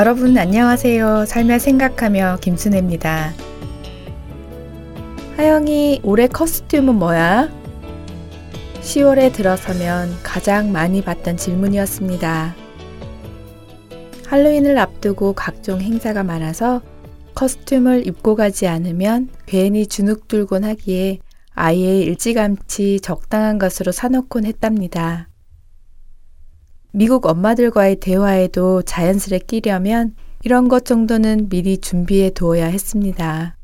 여러분 안녕하세요. 살며 생각하며 김순혜입니다. 하영이 올해 커스튬은 뭐야? 10월에 들어서면 가장 많이 받던 질문이었습니다. 할로윈을 앞두고 각종 행사가 많아서 커스튬을 입고 가지 않으면 괜히 주눅들곤 하기에 아예 일찌감치 적당한 것으로 사놓곤 했답니다. 미국 엄마들과의 대화에도 자연스레 끼려면 이런 것 정도는 미리 준비해 두어야 했습니다.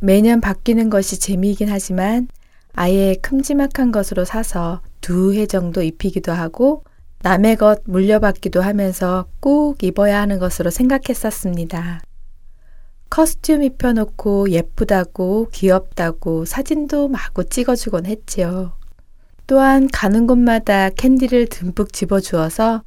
매년 바뀌는 것이 재미이긴 하지만 아예 큼지막한 것으로 사서 두 해 정도 입히기도 하고 남의 것 물려받기도 하면서 꼭 입어야 하는 것으로 생각했었습니다. 커스튬 입혀놓고 예쁘다고 귀엽다고 사진도 마구 찍어주곤 했지요. 또한 가는 곳마다 캔디를 듬뿍 집어주어서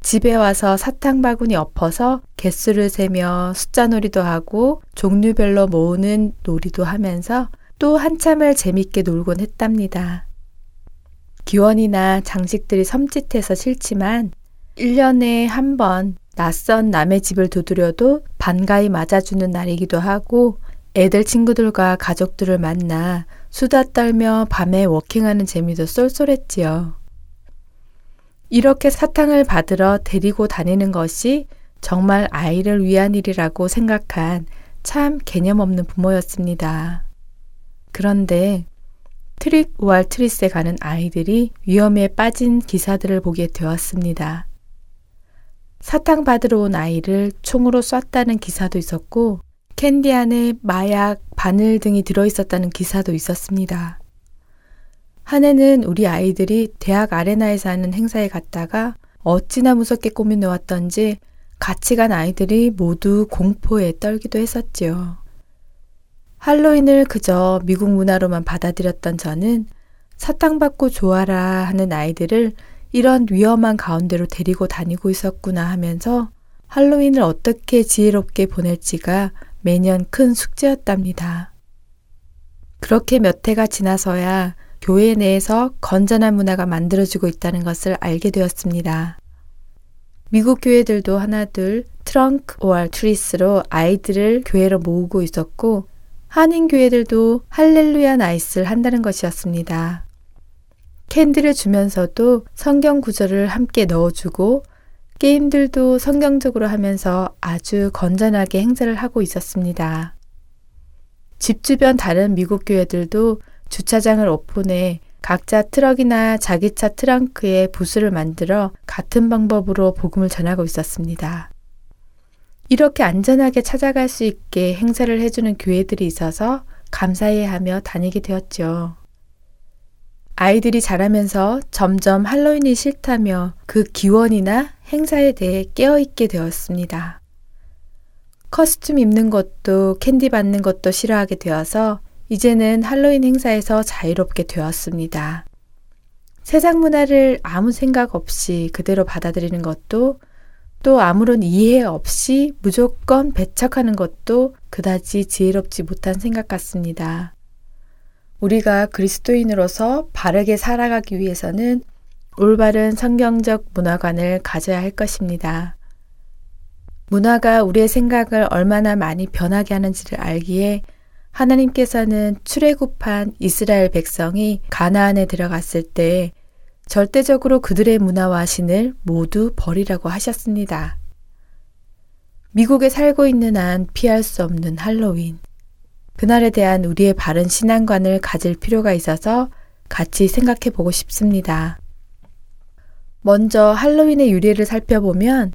집에 와서 사탕 바구니 엎어서 개수를 세며 숫자 놀이도 하고 종류별로 모으는 놀이도 하면서 또 한참을 재밌게 놀곤 했답니다. 기원이나 장식들이 섬찟해서 싫지만 1년에 한 번 낯선 남의 집을 두드려도 반가이 맞아주는 날이기도 하고 애들 친구들과 가족들을 만나 수다 떨며 밤에 walking하는 재미도 쏠쏠했지요. 이렇게 사탕을 받으러 데리고 다니는 것이 정말 아이를 위한 일이라고 생각한 참 개념 없는 부모였습니다. 그런데 trick or treat에 가는 아이들이 위험에 빠진 기사들을 보게 되었습니다. 사탕 받으러 온 아이를 총으로 쐈다는 기사도 있었고 캔디 안에 마약, 바늘 등이 들어있었다는 기사도 있었습니다. 한 해는 우리 아이들이 대학 아레나에서 하는 행사에 갔다가 어찌나 무섭게 꾸며놓았던지 같이 간 아이들이 모두 공포에 떨기도 했었지요. 할로윈을 그저 미국 문화로만 받아들였던 저는 사탕 받고 좋아라 하는 아이들을 이런 위험한 가운데로 데리고 다니고 있었구나 하면서 할로윈을 어떻게 지혜롭게 보낼지가 매년 큰 숙제였답니다. 그렇게 몇 해가 지나서야 교회 내에서 건전한 문화가 만들어지고 있다는 것을 알게 되었습니다. 미국 교회들도 하나둘 trunk or treat로 아이들을 교회로 모으고 있었고 한인 교회들도 할렐루야 night를 한다는 것이었습니다. 캔디를 주면서도 성경 구절을 함께 넣어주고 게임들도 성경적으로 하면서 아주 건전하게 행사를 하고 있었습니다. 집 주변 다른 미국 교회들도 주차장을 오픈해 각자 트럭이나 자기 차 트렁크에 부스를 만들어 같은 방법으로 복음을 전하고 있었습니다. 이렇게 안전하게 찾아갈 수 있게 행사를 해주는 교회들이 있어서 감사해 하며 다니게 되었죠. 아이들이 자라면서 점점 할로윈이 싫다며 그 기원이나 행사에 대해 깨어있게 되었습니다. 커스튬 입는 것도 캔디 받는 것도 싫어하게 되어서 이제는 할로윈 행사에서 자유롭게 되었습니다. 세상 문화를 아무 생각 없이 그대로 받아들이는 것도 또 아무런 이해 없이 무조건 배척하는 것도 그다지 지혜롭지 못한 생각 같습니다. 우리가 그리스도인으로서 바르게 살아가기 위해서는 올바른 성경적 문화관을 가져야 할 것입니다. 문화가 우리의 생각을 얼마나 많이 변하게 하는지를 알기에 하나님께서는 출애굽한 이스라엘 백성이 가나안에 들어갔을 때 절대적으로 그들의 문화와 신을 모두 버리라고 하셨습니다. 미국에 살고 있는 한 피할 수 없는 할로윈. 그날에 대한 우리의 바른 신앙관을 가질 필요가 있어서 같이 생각해 보고 싶습니다. 먼저 할로윈의 유래를 살펴보면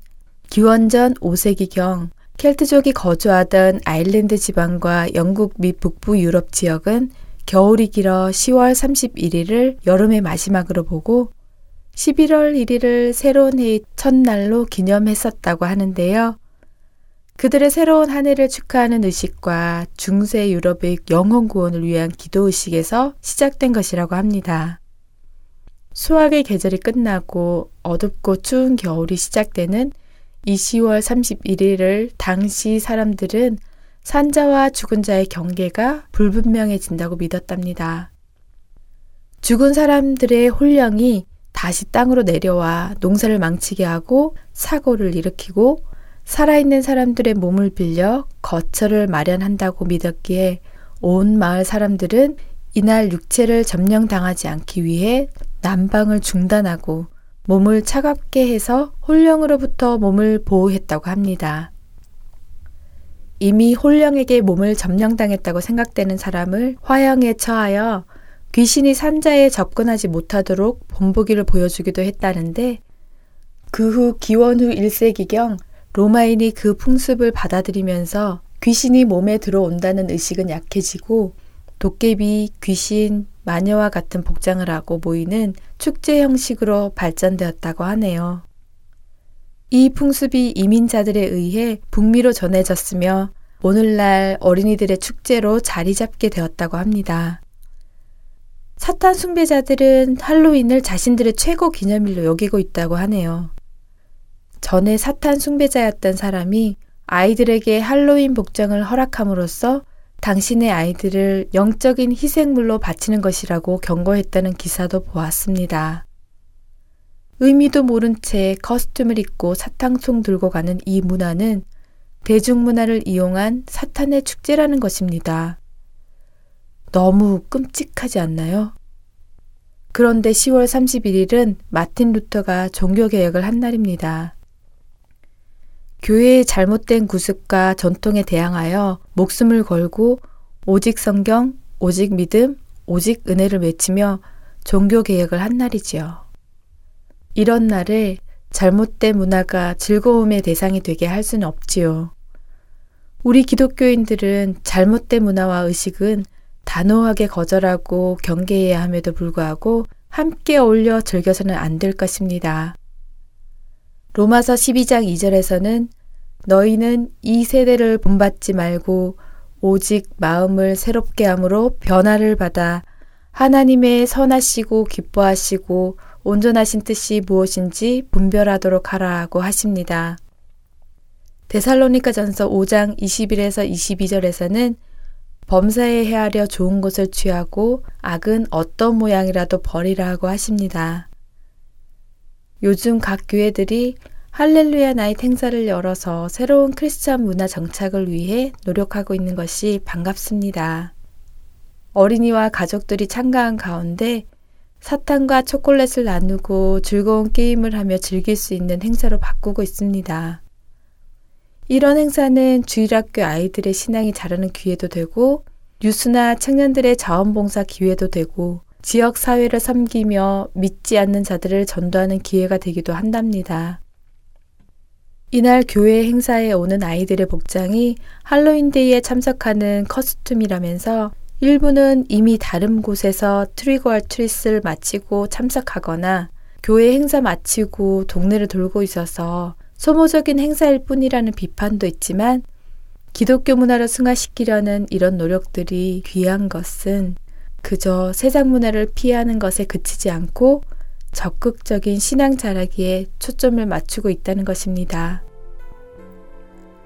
기원전 5세기경 켈트족이 거주하던 아일랜드 지방과 영국 및 북부 유럽 지역은 겨울이 길어 10월 31일을 여름의 마지막으로 보고 11월 1일을 새로운 해의 첫날로 기념했었다고 하는데요. 그들의 새로운 한 해를 축하하는 의식과 중세 유럽의 영혼 구원을 위한 기도 의식에서 시작된 것이라고 합니다. 수학의 계절이 끝나고 어둡고 추운 겨울이 시작되는 이 10월 31일을 당시 사람들은 산자와 죽은 자의 경계가 불분명해진다고 믿었답니다. 죽은 사람들의 혼령이 다시 땅으로 내려와 농사를 망치게 하고 사고를 일으키고 살아있는 사람들의 몸을 빌려 거처를 마련한다고 믿었기에 온 마을 사람들은 이날 육체를 점령당하지 않기 위해 난방을 중단하고 몸을 차갑게 해서 홀령으로부터 몸을 보호했다고 합니다. 이미 홀령에게 몸을 점령당했다고 생각되는 사람을 화형에 처하여 귀신이 산자에 접근하지 못하도록 본보기를 보여주기도 했다는데 그 후 기원 후 1세기경 로마인이 그 풍습을 받아들이면서 귀신이 몸에 들어온다는 의식은 약해지고 도깨비, 귀신, 마녀와 같은 복장을 하고 모이는 축제 형식으로 발전되었다고 하네요. 이 풍습이 이민자들에 의해 북미로 전해졌으며 오늘날 어린이들의 축제로 자리 잡게 되었다고 합니다. 사탄 숭배자들은 할로윈을 자신들의 최고 기념일로 여기고 있다고 하네요. 전에 사탄 숭배자였던 사람이 아이들에게 할로윈 복장을 허락함으로써 당신의 아이들을 영적인 희생물로 바치는 것이라고 경고했다는 기사도 보았습니다. 의미도 모른 채 커스튬을 입고 사탕송 들고 가는 이 문화는 대중문화를 이용한 사탄의 축제라는 것입니다. 너무 끔찍하지 않나요? 그런데 10월 31일은 마틴 루터가 종교개혁을 한 날입니다. 교회의 잘못된 구습과 전통에 대항하여 목숨을 걸고 오직 성경, 오직 믿음, 오직 은혜를 외치며 종교 개혁을 한 날이지요. 이런 날을 잘못된 문화가 즐거움의 대상이 되게 할 수는 없지요. 우리 기독교인들은 잘못된 문화와 의식은 단호하게 거절하고 경계해야 함에도 불구하고 함께 어울려 즐겨서는 안 될 것입니다. 로마서 12장 2절에서는 너희는 이 세대를 본받지 말고 오직 마음을 새롭게 함으로 변화를 받아 하나님의 선하시고 기뻐하시고 온전하신 뜻이 무엇인지 분별하도록 하라고 하십니다. 데살로니가 전서 5장 21에서 22절에서는 범사에 헤아려 좋은 것을 취하고 악은 어떤 모양이라도 버리라고 하십니다. 요즘 각 교회들이 할렐루야 night 행사를 열어서 새로운 크리스천 문화 정착을 위해 노력하고 있는 것이 반갑습니다. 어린이와 가족들이 참가한 가운데 사탕과 초콜릿을 나누고 즐거운 게임을 하며 즐길 수 있는 행사로 바꾸고 있습니다. 이런 행사는 주일학교 아이들의 신앙이 자라는 기회도 되고 뉴스나 청년들의 자원봉사 기회도 되고 지역 사회를 섬기며 믿지 않는 자들을 전도하는 기회가 되기도 한답니다. 이날 교회 행사에 오는 아이들의 복장이 할로윈데이에 참석하는 costume이라면서 일부는 이미 다른 곳에서 trick or treat를 마치고 참석하거나 교회 행사 마치고 동네를 돌고 있어서 소모적인 행사일 뿐이라는 비판도 있지만 기독교 문화를 승화시키려는 이런 노력들이 귀한 것은 그저 세상 문화를 피하는 것에 그치지 않고 적극적인 신앙 자라기에 초점을 맞추고 있다는 것입니다.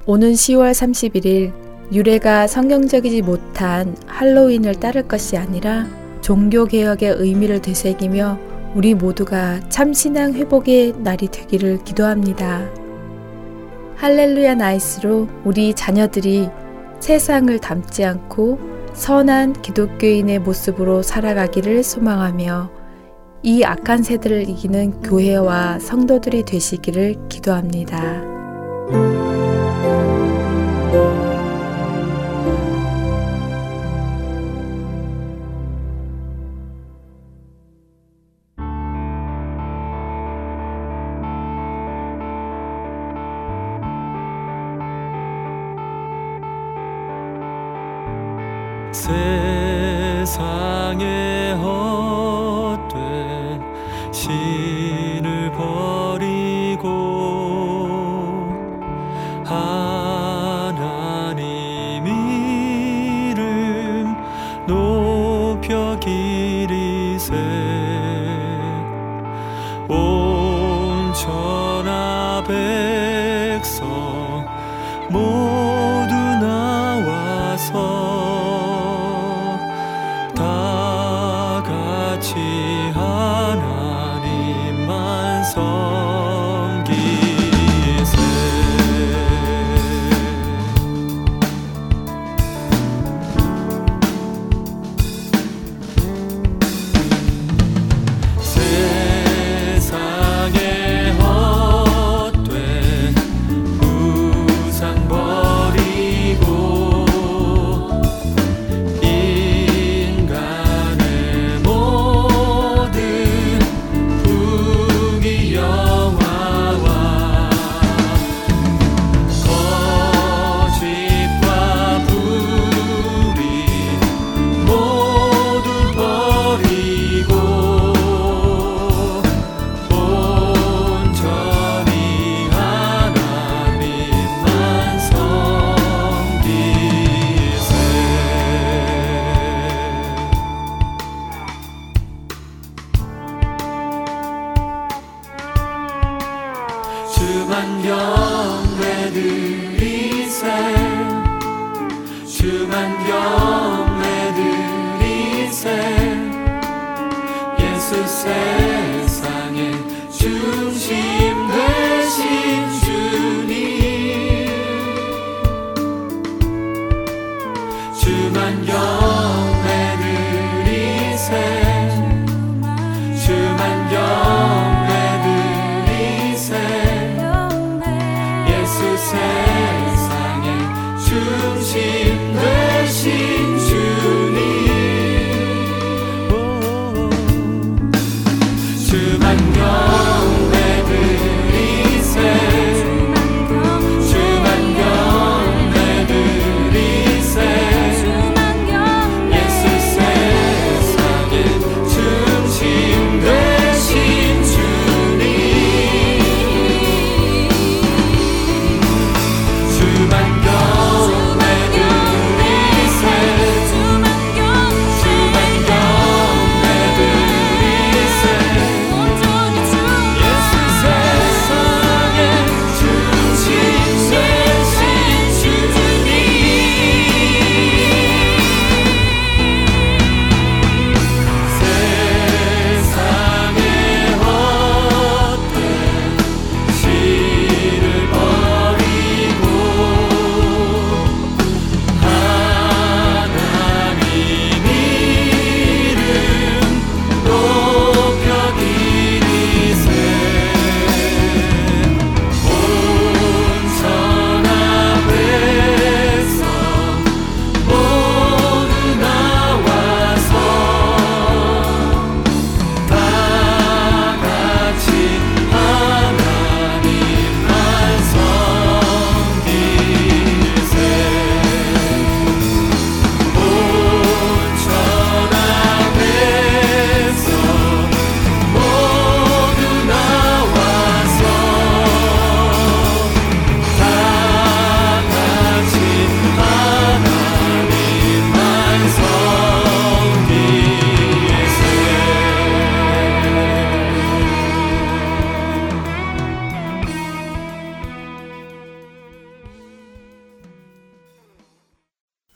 오는 10월 31일 유래가 성경적이지 못한 할로윈을 따를 것이 아니라 종교개혁의 의미를 되새기며 우리 모두가 참 신앙 회복의 날이 되기를 기도합니다. 할렐루야 나이스로 우리 자녀들이 세상을 닮지 않고 선한 기독교인의 모습으로 살아가기를 소망하며 이 악한 세대를 이기는 교회와 성도들이 되시기를 기도합니다.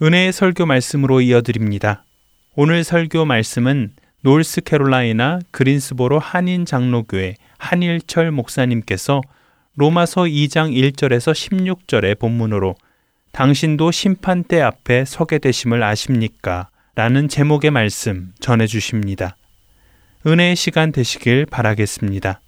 은혜의 설교 말씀으로 이어드립니다. 오늘 설교 말씀은 노스캐롤라이나 그린스보로 한인 장로교회 한일철 목사님께서 로마서 2장 1절에서 16절의 본문으로 당신도 심판대 앞에 서게 되심을 아십니까? 라는 제목의 말씀 전해 주십니다. 은혜의 시간 되시길 바라겠습니다.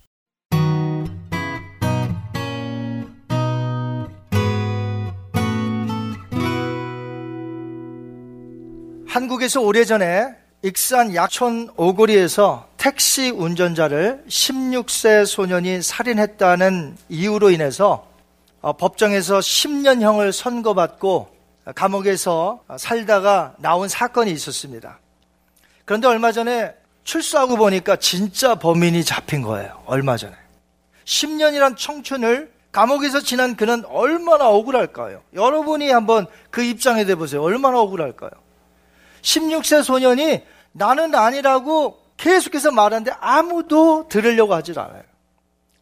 한국에서 오래전에 익산 약촌 오거리에서 택시 운전자를 16세 소년이 살인했다는 이유로 인해서 어, 법정에서 10년형을 선고받고 감옥에서 살다가 나온 사건이 있었습니다. 그런데 얼마 전에 출소하고 보니까 진짜 범인이 잡힌 거예요. 얼마 전에. 10년이란 청춘을 감옥에서 지난 그는 얼마나 억울할까요? 여러분이 한번 그 입장에 대보세요. 얼마나 억울할까요? 16세 소년이 나는 아니라고 계속해서 말하는데 아무도 들으려고 하질 않아요.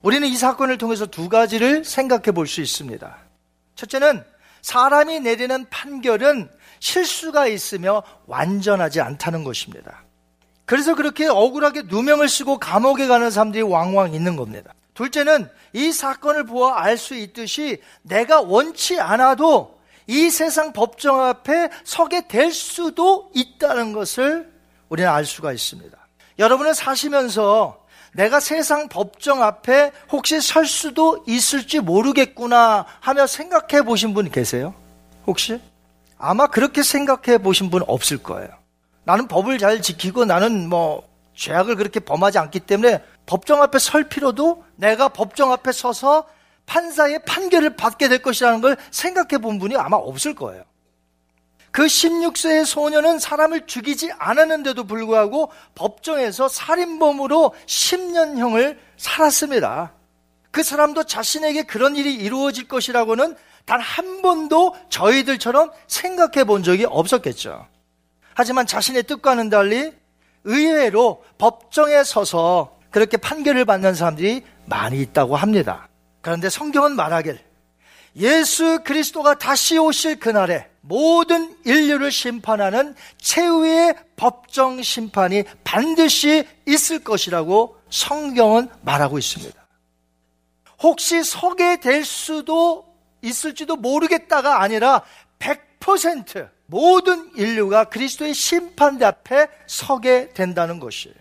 우리는 이 사건을 통해서 두 가지를 생각해 볼 수 있습니다. 첫째는 사람이 내리는 판결은 실수가 있으며 완전하지 않다는 것입니다. 그래서 그렇게 억울하게 누명을 쓰고 감옥에 가는 사람들이 왕왕 있는 겁니다. 둘째는 이 사건을 보아 알 수 있듯이 내가 원치 않아도 이 세상 법정 앞에 서게 될 수도 있다는 것을 우리는 알 수가 있습니다. 여러분은 사시면서 내가 세상 법정 앞에 혹시 설 수도 있을지 모르겠구나 하며 생각해 보신 분 계세요? 혹시? 아마 그렇게 생각해 보신 분 없을 거예요. 나는 법을 잘 지키고 나는 뭐 죄악을 그렇게 범하지 않기 때문에 법정 앞에 설 필요도 내가 법정 앞에 서서 판사의 판결을 받게 될 것이라는 걸 생각해 본 분이 아마 없을 거예요. 그 16세의 소녀는 사람을 죽이지 않았는데도 불구하고 법정에서 살인범으로 10년형을 살았습니다. 그 사람도 자신에게 그런 일이 이루어질 것이라고는 단 한 번도 저희들처럼 생각해 본 적이 없었겠죠. 하지만 자신의 뜻과는 달리 의외로 법정에 서서 그렇게 판결을 받는 사람들이 많이 있다고 합니다. 그런데 성경은 말하길 예수 그리스도가 다시 오실 그날에 모든 인류를 심판하는 최후의 법정 심판이 반드시 있을 것이라고 성경은 말하고 있습니다. 혹시 서게 될 수도 있을지도 모르겠다가 아니라 100% 모든 인류가 그리스도의 심판대 앞에 서게 된다는 것이에요.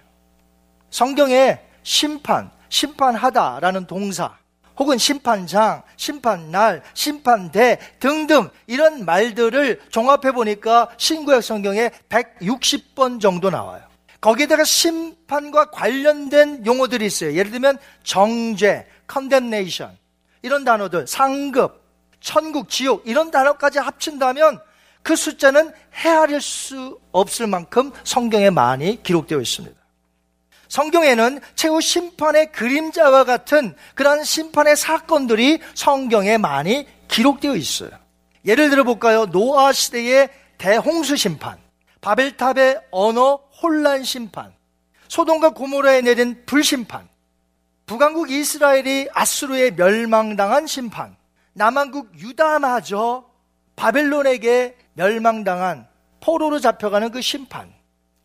성경에 심판, 심판하다라는 동사, 혹은 심판장, 심판날, 심판대 등등 이런 말들을 종합해 보니까 신구약 성경에 160번 정도 나와요. 거기에다가 심판과 관련된 용어들이 있어요. 예를 들면 정죄, condemnation 이런 단어들, 상급, 천국, 지옥 이런 단어까지 합친다면 그 숫자는 헤아릴 수 없을 만큼 성경에 많이 기록되어 있습니다. 성경에는 최후 심판의 그림자와 같은 그러한 심판의 사건들이 성경에 많이 기록되어 있어요. 예를 들어 볼까요? 노아 시대의 대홍수 심판, 바벨탑의 언어 혼란 심판, 소돔과 고모라에 내린 불심판, 북왕국 이스라엘이 아수르에 멸망당한 심판, 남한국 유다마저 바벨론에게 멸망당한 포로로 잡혀가는 그 심판,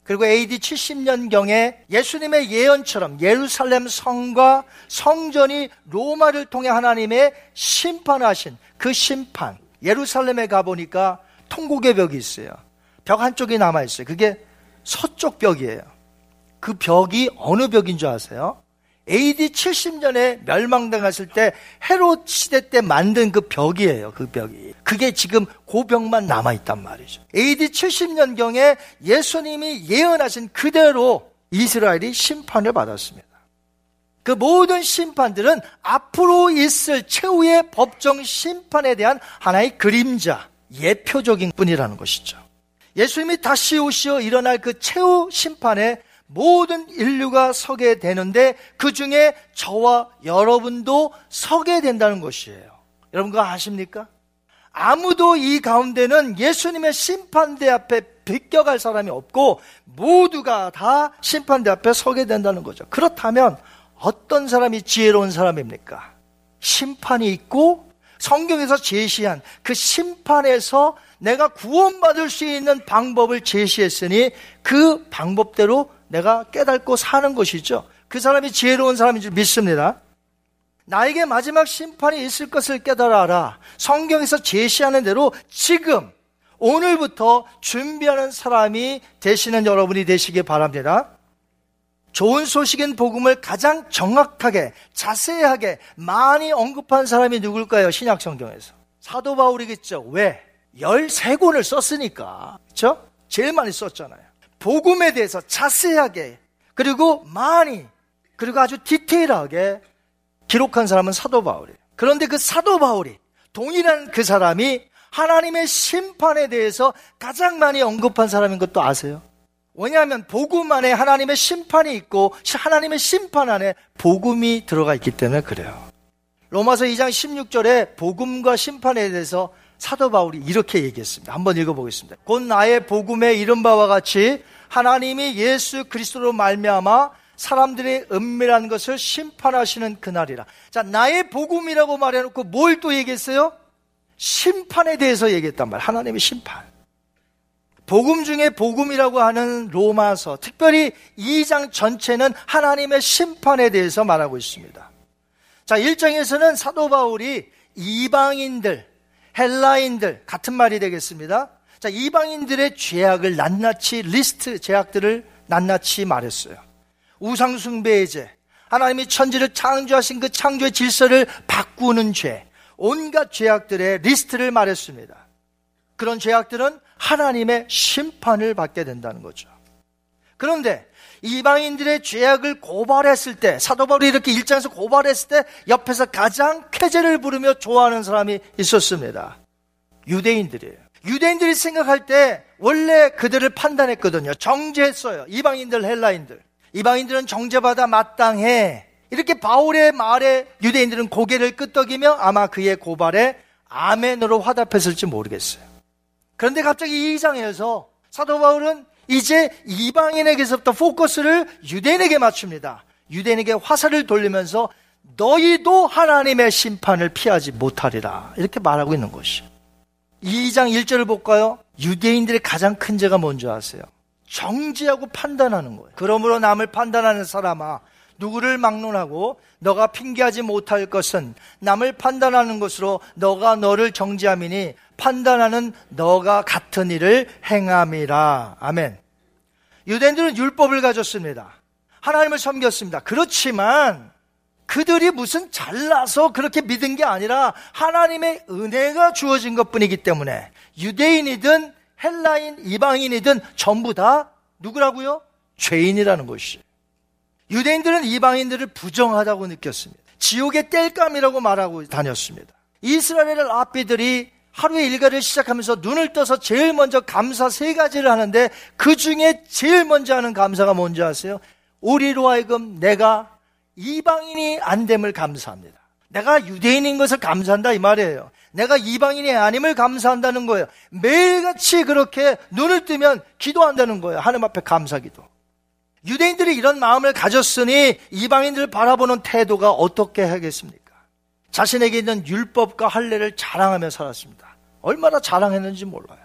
그리고 AD 70년경에 예수님의 예언처럼 예루살렘 성과 성전이 로마를 통해 하나님의 심판하신 그 심판. 예루살렘에 가보니까 통곡의 벽이 있어요. 벽 한쪽이 남아있어요. 그게 서쪽 벽이에요. 그 벽이 어느 벽인 줄 아세요? AD 70년에 멸망당했을 때 헤롯 시대 때 만든 그 벽이에요. 그 벽이. 그게 지금 그 벽만 남아 있단 말이죠. AD 70년경에 예수님이 예언하신 그대로 이스라엘이 심판을 받았습니다. 그 모든 심판들은 앞으로 있을 최후의 법정 심판에 대한 하나의 그림자, 예표적인 뿐이라는 것이죠. 예수님이 다시 오시어 일어날 그 최후 심판에 모든 인류가 서게 되는데 그 중에 저와 여러분도 서게 된다는 것이에요. 여러분 그거 아십니까? 아무도 이 가운데는 예수님의 심판대 앞에 비껴갈 사람이 없고 모두가 다 심판대 앞에 서게 된다는 거죠. 그렇다면 어떤 사람이 지혜로운 사람입니까? 심판이 있고 성경에서 제시한 그 심판에서 내가 구원받을 수 있는 방법을 제시했으니 그 방법대로 내가 깨닫고 사는 것이죠. 그 사람이 지혜로운 사람인 줄 믿습니다. 나에게 마지막 심판이 있을 것을 깨달아라. 성경에서 제시하는 대로 지금, 오늘부터 준비하는 사람이 되시는 여러분이 되시길 바랍니다. 좋은 소식인 복음을 가장 정확하게, 자세하게, 많이 언급한 사람이 누굴까요? 신약 성경에서. 사도 바울이겠죠. 왜? 13권을 썼으니까. 그렇죠? 제일 많이 썼잖아요. 복음에 대해서 자세하게 그리고 많이 그리고 아주 디테일하게 기록한 사람은 사도 바울이에요. 그런데 그 사도 바울이 동일한 그 사람이 하나님의 심판에 대해서 가장 많이 언급한 사람인 것도 아세요? 왜냐하면 복음 안에 하나님의 심판이 있고 하나님의 심판 안에 복음이 들어가 있기 때문에 그래요. 로마서 2장 16절에 복음과 심판에 대해서 사도 바울이 이렇게 얘기했습니다. 한번 읽어보겠습니다. 곧 나의 복음의 이른 바와 같이 하나님이 예수 그리스도로 말미암아 사람들의 은밀한 것을 심판하시는 그날이라. 자, 나의 복음이라고 말해놓고 뭘 또 얘기했어요? 심판에 대해서 얘기했단 말이에요. 하나님의 심판. 복음 중에 복음이라고 하는 로마서, 특별히 2장 전체는 하나님의 심판에 대해서 말하고 있습니다. 자, 1장에서는 사도 바울이 이방인들, 헬라인들, 같은 말이 되겠습니다. 자, 이방인들의 죄악을 낱낱이 리스트 죄악들을 낱낱이 말했어요. 우상 숭배의 죄, 하나님이 천지를 창조하신 그 창조의 질서를 바꾸는 죄, 온갖 죄악들의 리스트를 말했습니다. 그런 죄악들은 하나님의 심판을 받게 된다는 거죠. 그런데 이방인들의 죄악을 고발했을 때 사도 바울이 이렇게 일장에서 고발했을 때 옆에서 가장 쾌재를 부르며 좋아하는 사람이 있었습니다. 유대인들이에요. 유대인들이 생각할 때 원래 그들을 판단했거든요. 정죄했어요. 이방인들, 헬라인들. 이방인들은 정죄받아 마땅해. 이렇게 바울의 말에 유대인들은 고개를 끄덕이며 아마 그의 고발에 아멘으로 화답했을지 모르겠어요. 그런데 갑자기 이 장에서 사도 바울은 이제 이방인에게서부터 포커스를 유대인에게 맞춥니다. 유대인에게 화살을 돌리면서 너희도 하나님의 심판을 피하지 못하리라. 이렇게 말하고 있는 것이. 2장 1절을 볼까요? 유대인들의 가장 큰 죄가 뭔지 아세요? 정지하고 판단하는 거예요. 그러므로 남을 판단하는 사람아, 누구를 막론하고 너가 핑계하지 못할 것은 남을 판단하는 것으로 너가 너를 정지함이니 판단하는 너가 같은 일을 행함이라. 아멘. 유대인들은 율법을 가졌습니다. 하나님을 섬겼습니다. 그렇지만 그들이 무슨 잘나서 그렇게 믿은 게 아니라 하나님의 은혜가 주어진 것 뿐이기 때문에 유대인이든 헬라인, 이방인이든 전부 다 누구라고요? 죄인이라는 것이. 유대인들은 이방인들을 부정하다고 느꼈습니다. 지옥의 땔감이라고 말하고 다녔습니다. 이스라엘의 라비들이 하루의 일과를 시작하면서 눈을 떠서 제일 먼저 감사 세 가지를 하는데 그 중에 제일 먼저 하는 감사가 뭔지 아세요? 우리로 하여금 내가 이방인이 안 됨을 감사합니다. 내가 유대인인 것을 감사한다 이 말이에요. 내가 이방인이 아님을 감사한다는 거예요. 매일같이 그렇게 눈을 뜨면 기도한다는 거예요. 하나님 앞에 감사기도. 유대인들이 이런 마음을 가졌으니 이방인들을 바라보는 태도가 어떻게 하겠습니까? 자신에게 있는 율법과 할례를 자랑하며 살았습니다. 얼마나 자랑했는지 몰라요.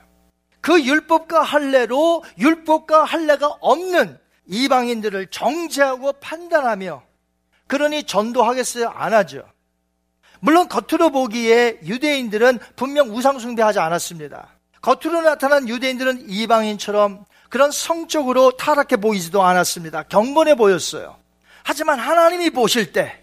그 율법과 할례로 율법과 할례가 없는 이방인들을 정죄하고 판단하며 그러니 전도하겠어요? 안 하죠. 물론 겉으로 보기에 유대인들은 분명 우상숭배하지 않았습니다. 겉으로 나타난 유대인들은 이방인처럼 그런 성적으로 타락해 보이지도 않았습니다. 경건해 보였어요. 하지만 하나님이 보실 때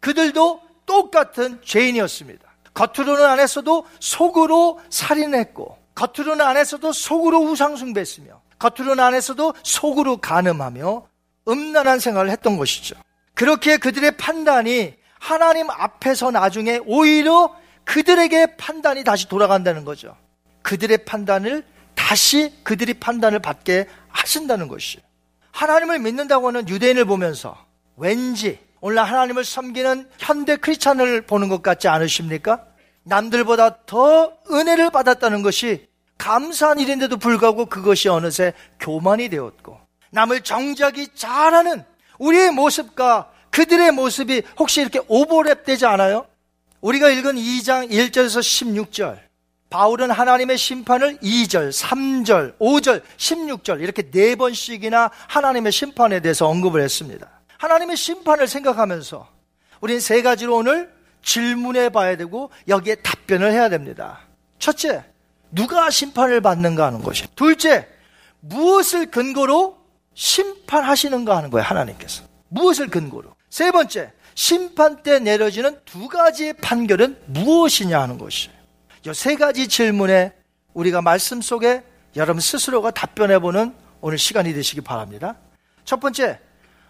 그들도 똑같은 죄인이었습니다. 겉으로는 안 했어도 속으로 살인했고, 겉으로는 안 했어도 속으로 우상숭배했으며, 겉으로는 안 했어도 속으로 간음하며 음란한 생활을 했던 것이죠. 그렇게 그들의 판단이 하나님 앞에서 나중에 오히려 그들에게 판단이 다시 돌아간다는 거죠. 그들의 판단을 다시 그들이 판단을 받게 하신다는 것이에요. 하나님을 믿는다고 하는 유대인을 보면서 왠지 오늘 하나님을 섬기는 현대 크리스찬을 보는 것 같지 않으십니까? 남들보다 더 은혜를 받았다는 것이 감사한 일인데도 불구하고 그것이 어느새 교만이 되었고 남을 정지하기 잘하는 우리의 모습과 그들의 모습이 혹시 이렇게 오버랩 되지 않아요? 우리가 읽은 2장 1절에서 16절 바울은 하나님의 심판을 2절, 3절, 5절, 16절 이렇게 네 번씩이나 하나님의 심판에 대해서 언급을 했습니다. 하나님의 심판을 생각하면서 우린 세 가지로 오늘 질문해 봐야 되고 여기에 답변을 해야 됩니다. 첫째, 누가 심판을 받는가 하는 것이. 둘째, 무엇을 근거로 심판하시는가 하는 거예요, 하나님께서. 무엇을 근거로. 세 번째, 심판 때 내려지는 두 가지의 판결은 무엇이냐 하는 것이에요. 이 세 가지 질문에 우리가 말씀 속에 여러분 스스로가 답변해 보는 오늘 시간이 되시기 바랍니다. 첫 번째,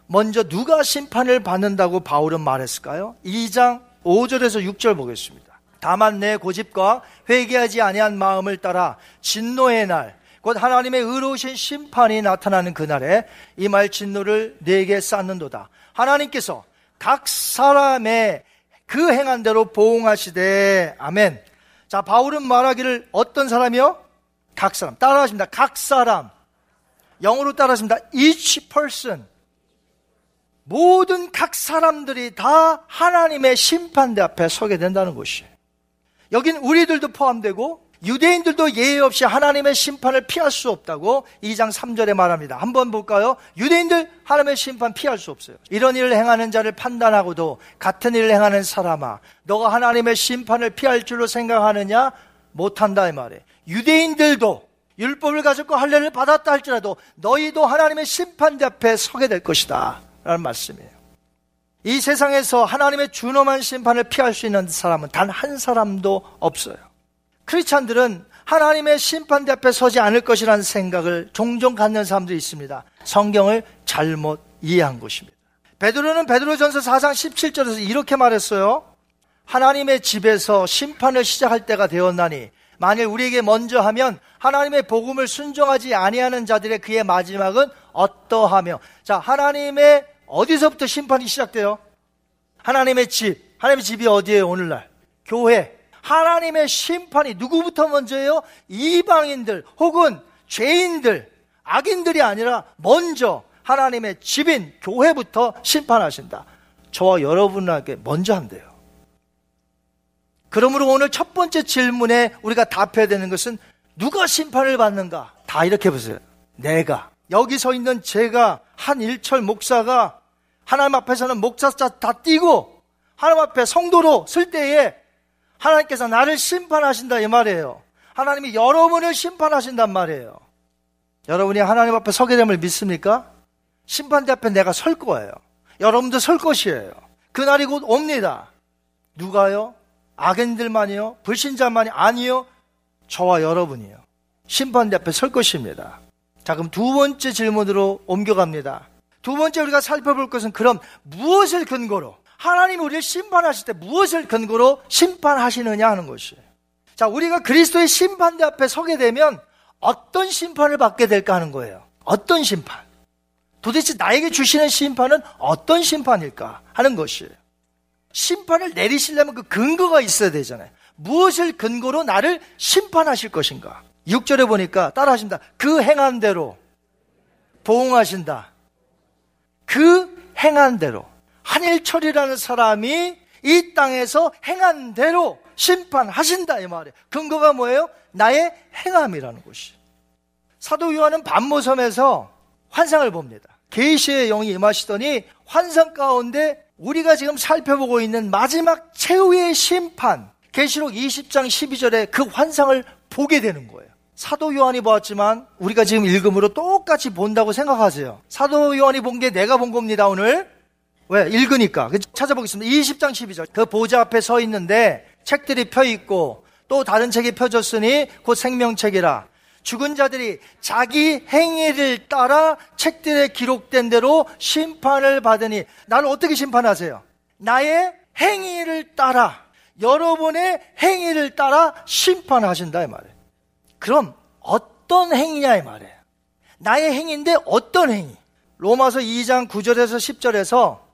먼저 누가 심판을 받는다고 바울은 말했을까요? 2장 5절에서 6절 보겠습니다. 다만 내 고집과 회개하지 아니한 마음을 따라 진노의 날, 곧 하나님의 의로우신 심판이 나타나는 그날에 이 말 진노를 내게 쌓는도다. 하나님께서 각 사람의 그 행한 대로 보응하시되 아멘. 자, 바울은 말하기를 어떤 사람이요? 각 사람. 따라하십니다. 각 사람. 영어로 따라습니다. each person. 모든 각 사람들이 다 하나님의 심판대 앞에 서게 된다는 것이에요. 여긴 우리들도 포함되고 유대인들도 예외 없이 하나님의 심판을 피할 수 없다고 2장 3절에 말합니다. 한번 볼까요? 유대인들 하나님의 심판 피할 수 없어요. 이런 일을 행하는 자를 판단하고도 같은 일을 행하는 사람아, 너가 하나님의 심판을 피할 줄로 생각하느냐? 못한다 이 말이에요. 유대인들도 율법을 가졌고 할례를 받았다 할지라도 너희도 하나님의 심판대 앞에 서게 될 것이다. 라는 말씀이에요. 이 세상에서 하나님의 준엄한 심판을 피할 수 있는 사람은 단 한 사람도 없어요. 크리스찬들은 하나님의 심판대 앞에 서지 않을 것이라는 생각을 종종 갖는 사람들이 있습니다. 성경을 잘못 이해한 것입니다. 베드로는 베드로전서 4장 17절에서 이렇게 말했어요. 하나님의 집에서 심판을 시작할 때가 되었나니 만일 우리에게 먼저 하면 하나님의 복음을 순종하지 아니하는 자들의 그의 마지막은 어떠하며 자 하나님의 어디서부터 심판이 시작돼요? 하나님의 집 하나님의 집이 어디에요 오늘날? 교회 하나님의 심판이 누구부터 먼저예요? 이방인들 혹은 죄인들, 악인들이 아니라 먼저 하나님의 집인 교회부터 심판하신다. 저와 여러분에게 먼저 한대요. 그러므로 오늘 첫 번째 질문에 우리가 답해야 되는 것은 누가 심판을 받는가? 다 이렇게 보세요. 내가. 여기 서 있는 제가 한 일철 목사가 하나님 앞에서는 목사자 다 띄고 하나님 앞에 성도로 쓸 때에 하나님께서 나를 심판하신다 이 말이에요. 하나님이 여러분을 심판하신단 말이에요. 여러분이 하나님 앞에 서게 됨을 믿습니까? 심판대 앞에 내가 설 거예요. 여러분도 설 것이에요. 그날이 곧 옵니다. 누가요? 악인들만이요? 불신자만이 아니요? 저와 여러분이요. 심판대 앞에 설 것입니다. 자, 그럼 두 번째 질문으로 옮겨갑니다. 두 번째 우리가 살펴볼 것은 그럼 무엇을 근거로 하나님 우리를 심판하실 때 무엇을 근거로 심판하시느냐 하는 것이에요. 자, 우리가 그리스도의 심판대 앞에 서게 되면 어떤 심판을 받게 될까 하는 거예요. 어떤 심판? 도대체 나에게 주시는 심판은 어떤 심판일까 하는 것이에요. 심판을 내리시려면 그 근거가 있어야 되잖아요. 무엇을 근거로 나를 심판하실 것인가? 6절에 보니까 따라 하십니다. 그 행한 대로 보응하신다. 그 행한 대로. 한일철이라는 사람이 이 땅에서 행한 대로 심판하신다 이 말이에요. 근거가 뭐예요? 나의 행함이라는 것이. 사도 요한은 반모섬에서 환상을 봅니다. 계시의 영이 임하시더니 환상 가운데 우리가 지금 살펴보고 있는 마지막 최후의 심판 계시록 20장 12절에 그 환상을 보게 되는 거예요. 사도 요한이 보았지만 우리가 지금 읽음으로 똑같이 본다고 생각하세요. 사도 요한이 본 게 내가 본 겁니다, 오늘. 왜? 읽으니까. 찾아보겠습니다. 20장 12절. 그 보좌 앞에 서 있는데 책들이 펴 있고 또 다른 책이 펴졌으니 곧 생명책이라. 죽은 자들이 자기 행위를 따라 책들에 기록된 대로 심판을 받으니 나를 어떻게 심판하세요? 나의 행위를 따라 여러분의 행위를 따라 심판하신다 이 말이에요. 그럼 어떤 행위냐 이 말이에요. 나의 행위인데 어떤 행위? 로마서 2장 9절에서 10절에서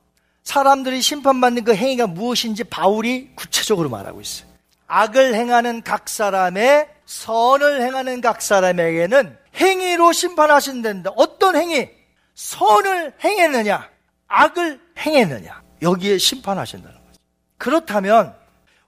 사람들이 심판받는 그 행위가 무엇인지 바울이 구체적으로 말하고 있어요. 악을 행하는 각 사람의 선을 행하는 각 사람에게는 행위로 심판하신다는데 어떤 행위? 선을 행했느냐? 악을 행했느냐? 여기에 심판하신다는 거죠. 그렇다면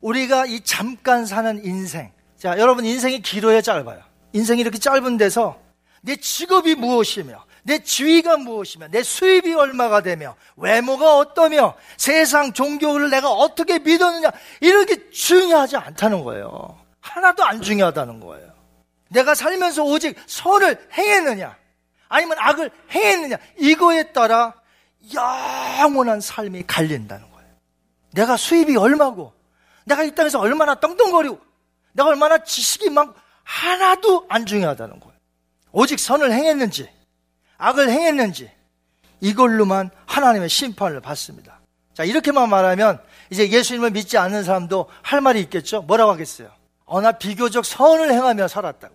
우리가 이 잠깐 사는 인생, 자, 여러분 인생이 길어야 짧아요. 인생이 이렇게 짧은 데서 내 직업이 무엇이며 내 지위가 무엇이며 내 수입이 얼마가 되며 외모가 어떠며 세상 종교를 내가 어떻게 믿었느냐 이렇게 중요하지 않다는 거예요. 하나도 안 중요하다는 거예요. 내가 살면서 오직 선을 행했느냐 아니면 악을 행했느냐 이거에 따라 영원한 삶이 갈린다는 거예요. 내가 수입이 얼마고 내가 이 땅에서 얼마나 떵떵거리고 내가 얼마나 지식이 많고 하나도 안 중요하다는 거예요. 오직 선을 행했는지 악을 행했는지 이걸로만 하나님의 심판을 받습니다. 자, 이렇게만 말하면 이제 예수님을 믿지 않는 사람도 할 말이 있겠죠? 뭐라고 하겠어요? 어, 나 비교적 선을 행하며 살았다고.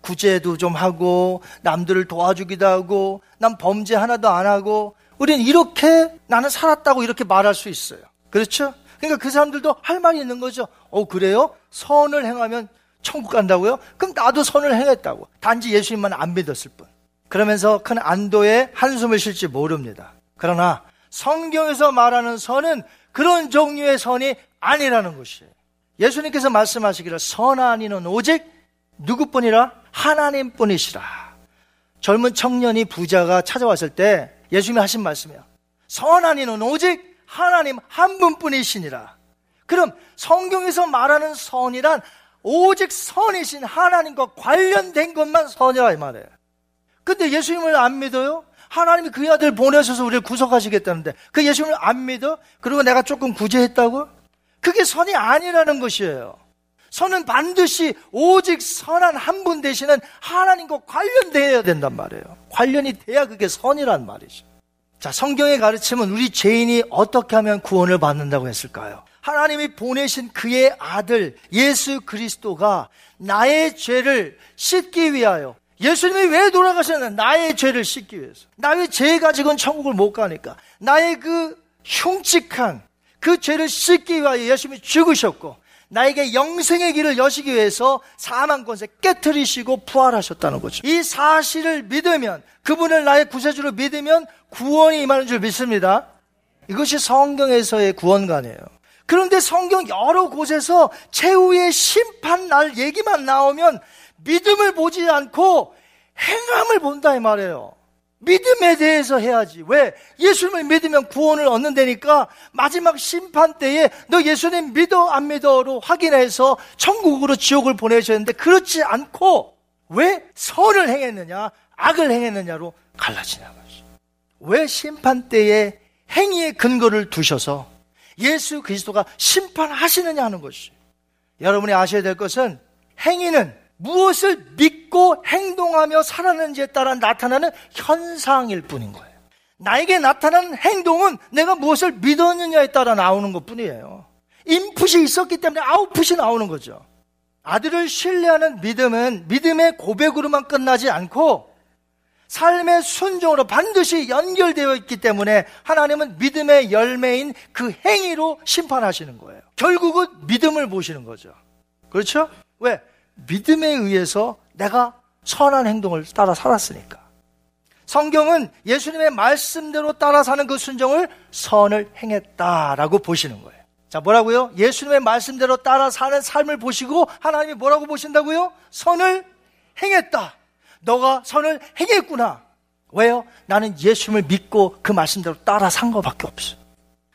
구제도 좀 하고, 남들을 도와주기도 하고, 난 범죄 하나도 안 하고, 우리는 이렇게 나는 살았다고 이렇게 말할 수 있어요. 그렇죠? 그러니까 그 사람들도 할 말이 있는 거죠. 어, 그래요? 선을 행하면 천국 간다고요? 그럼 나도 선을 행했다고. 단지 예수님만 안 믿었을 뿐. 그러면서 큰 안도의 한숨을 쉴지 모릅니다. 그러나 성경에서 말하는 선은 그런 종류의 선이 아니라는 것이에요. 예수님께서 말씀하시기를 선한 이는 오직 누구뿐이라 하나님뿐이시라. 젊은 청년이 부자가 찾아왔을 때 예수님이 하신 말씀이에요. 선한 이는 오직 하나님 한 분뿐이시니라. 그럼 성경에서 말하는 선이란 오직 선이신 하나님과 관련된 것만 선이라 이 말이에요. 근데 예수님을 안 믿어요? 하나님이 그 아들 보내셔서 우리를 구속하시겠다는데 그 예수님을 안 믿어? 그리고 내가 조금 구제했다고? 그게 선이 아니라는 것이에요. 선은 반드시 오직 선한 한 분 되시는 하나님과 관련되어야 된단 말이에요. 관련이 돼야 그게 선이란 말이죠. 자, 성경의 가르침은 우리 죄인이 어떻게 하면 구원을 받는다고 했을까요? 하나님이 보내신 그의 아들 예수 그리스도가 나의 죄를 씻기 위하여 예수님이 왜 돌아가셨나? 나의 죄를 씻기 위해서. 나의 죄 가지고는 천국을 못 가니까. 나의 그 흉측한 그 죄를 씻기 위하여 예수님이 죽으셨고 나에게 영생의 길을 여시기 위해서 사망 권세 깨뜨리시고 부활하셨다는 거죠. 이 사실을 믿으면 그분을 나의 구세주로 믿으면 구원이 임하는 줄 믿습니다. 이것이 성경에서의 구원관이에요. 그런데 성경 여러 곳에서 최후의 심판 날 얘기만 나오면 믿음을 보지 않고 행함을 본다 이 말이에요. 믿음에 대해서 해야지. 왜? 예수님을 믿으면 구원을 얻는다니까 마지막 심판 때에 너 예수님 믿어 안 믿어로 확인해서 천국으로 지옥을 보내셔야 되는데 그렇지 않고 왜 선을 행했느냐 악을 행했느냐로 갈라지냐 말이죠. 왜 심판 때에 행위의 근거를 두셔서 예수 그리스도가 심판하시느냐 하는 것이 여러분이 아셔야 될 것은 행위는 무엇을 믿고 행동하며 살았는지에 따라 나타나는 현상일 뿐인 거예요. 나에게 나타나는 행동은 내가 무엇을 믿었느냐에 따라 나오는 것 뿐이에요. 인풋이 있었기 때문에 아웃풋이 나오는 거죠. 아들을 신뢰하는 믿음은 믿음의 고백으로만 끝나지 않고 삶의 순종으로 반드시 연결되어 있기 때문에 하나님은 믿음의 열매인 그 행위로 심판하시는 거예요. 결국은 믿음을 보시는 거죠. 그렇죠? 왜? 믿음에 의해서 내가 선한 행동을 따라 살았으니까. 성경은 예수님의 말씀대로 따라 사는 그 순종을 선을 행했다라고 보시는 거예요. 자, 뭐라고요? 예수님의 말씀대로 따라 사는 삶을 보시고 하나님이 뭐라고 보신다고요? 선을 행했다. 너가 선을 행했구나. 왜요? 나는 예수님을 믿고 그 말씀대로 따라 산 것밖에 없어.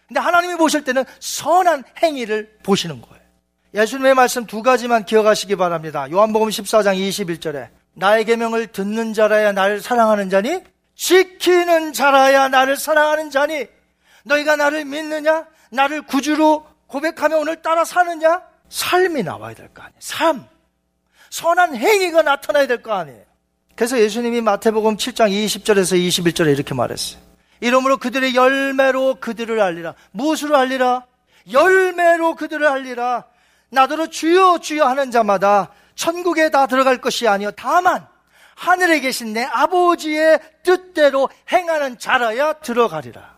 근데 하나님이 보실 때는 선한 행위를 보시는 거예요. 예수님의 말씀 두 가지만 기억하시기 바랍니다. 요한복음 14장 21절에 나의 계명을 듣는 자라야 나를 사랑하는 자니 지키는 자라야 나를 사랑하는 자니 너희가 나를 믿느냐? 나를 구주로 고백하며 오늘 따라 사느냐? 삶이 나와야 될 거 아니에요. 삶. 선한 행위가 나타나야 될 거 아니에요. 그래서 예수님이 마태복음 7장 20절에서 21절에 이렇게 말했어요. 이러므로 그들의 열매로 그들을 알리라. 무엇으로 알리라? 열매로 그들을 알리라. 나더러 주여 주여 하는 자마다 천국에 다 들어갈 것이 아니요 다만 하늘에 계신 내 아버지의 뜻대로 행하는 자라야 들어가리라.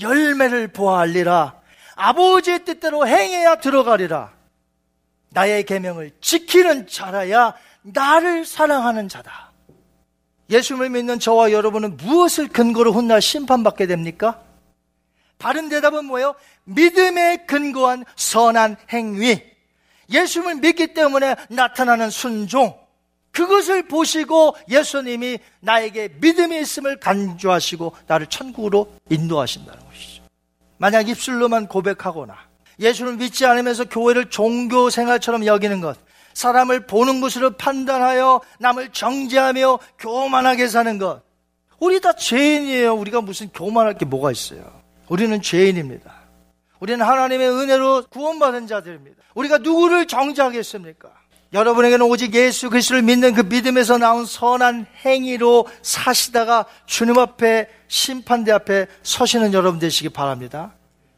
열매를 보아 알리라. 아버지의 뜻대로 행해야 들어가리라. 나의 계명을 지키는 자라야 나를 사랑하는 자다. 예수님을 믿는 저와 여러분은 무엇을 근거로 훗날 심판받게 됩니까? 바른 대답은 뭐예요? 믿음에 근거한 선한 행위. 예수님을 믿기 때문에 나타나는 순종. 그것을 보시고 예수님이 나에게 믿음이 있음을 간주하시고 나를 천국으로 인도하신다는 것이죠. 만약 입술로만 고백하거나 예수를 믿지 않으면서 교회를 종교 생활처럼 여기는 것, 사람을 보는 것으로 판단하여 남을 정죄하며 교만하게 사는 것. 우리 다 죄인이에요. 우리가 무슨 교만할 게 뭐가 있어요. 우리는 죄인입니다. 우리는 하나님의 은혜로 구원받은 자들입니다. 우리가 누구를 정죄하겠습니까? 여러분에게는 오직 예수 그리스도를 믿는 그 믿음에서 나온 선한 행위로 사시다가 주님 앞에 심판대 앞에 서시는 여러분 되시기 바랍니다.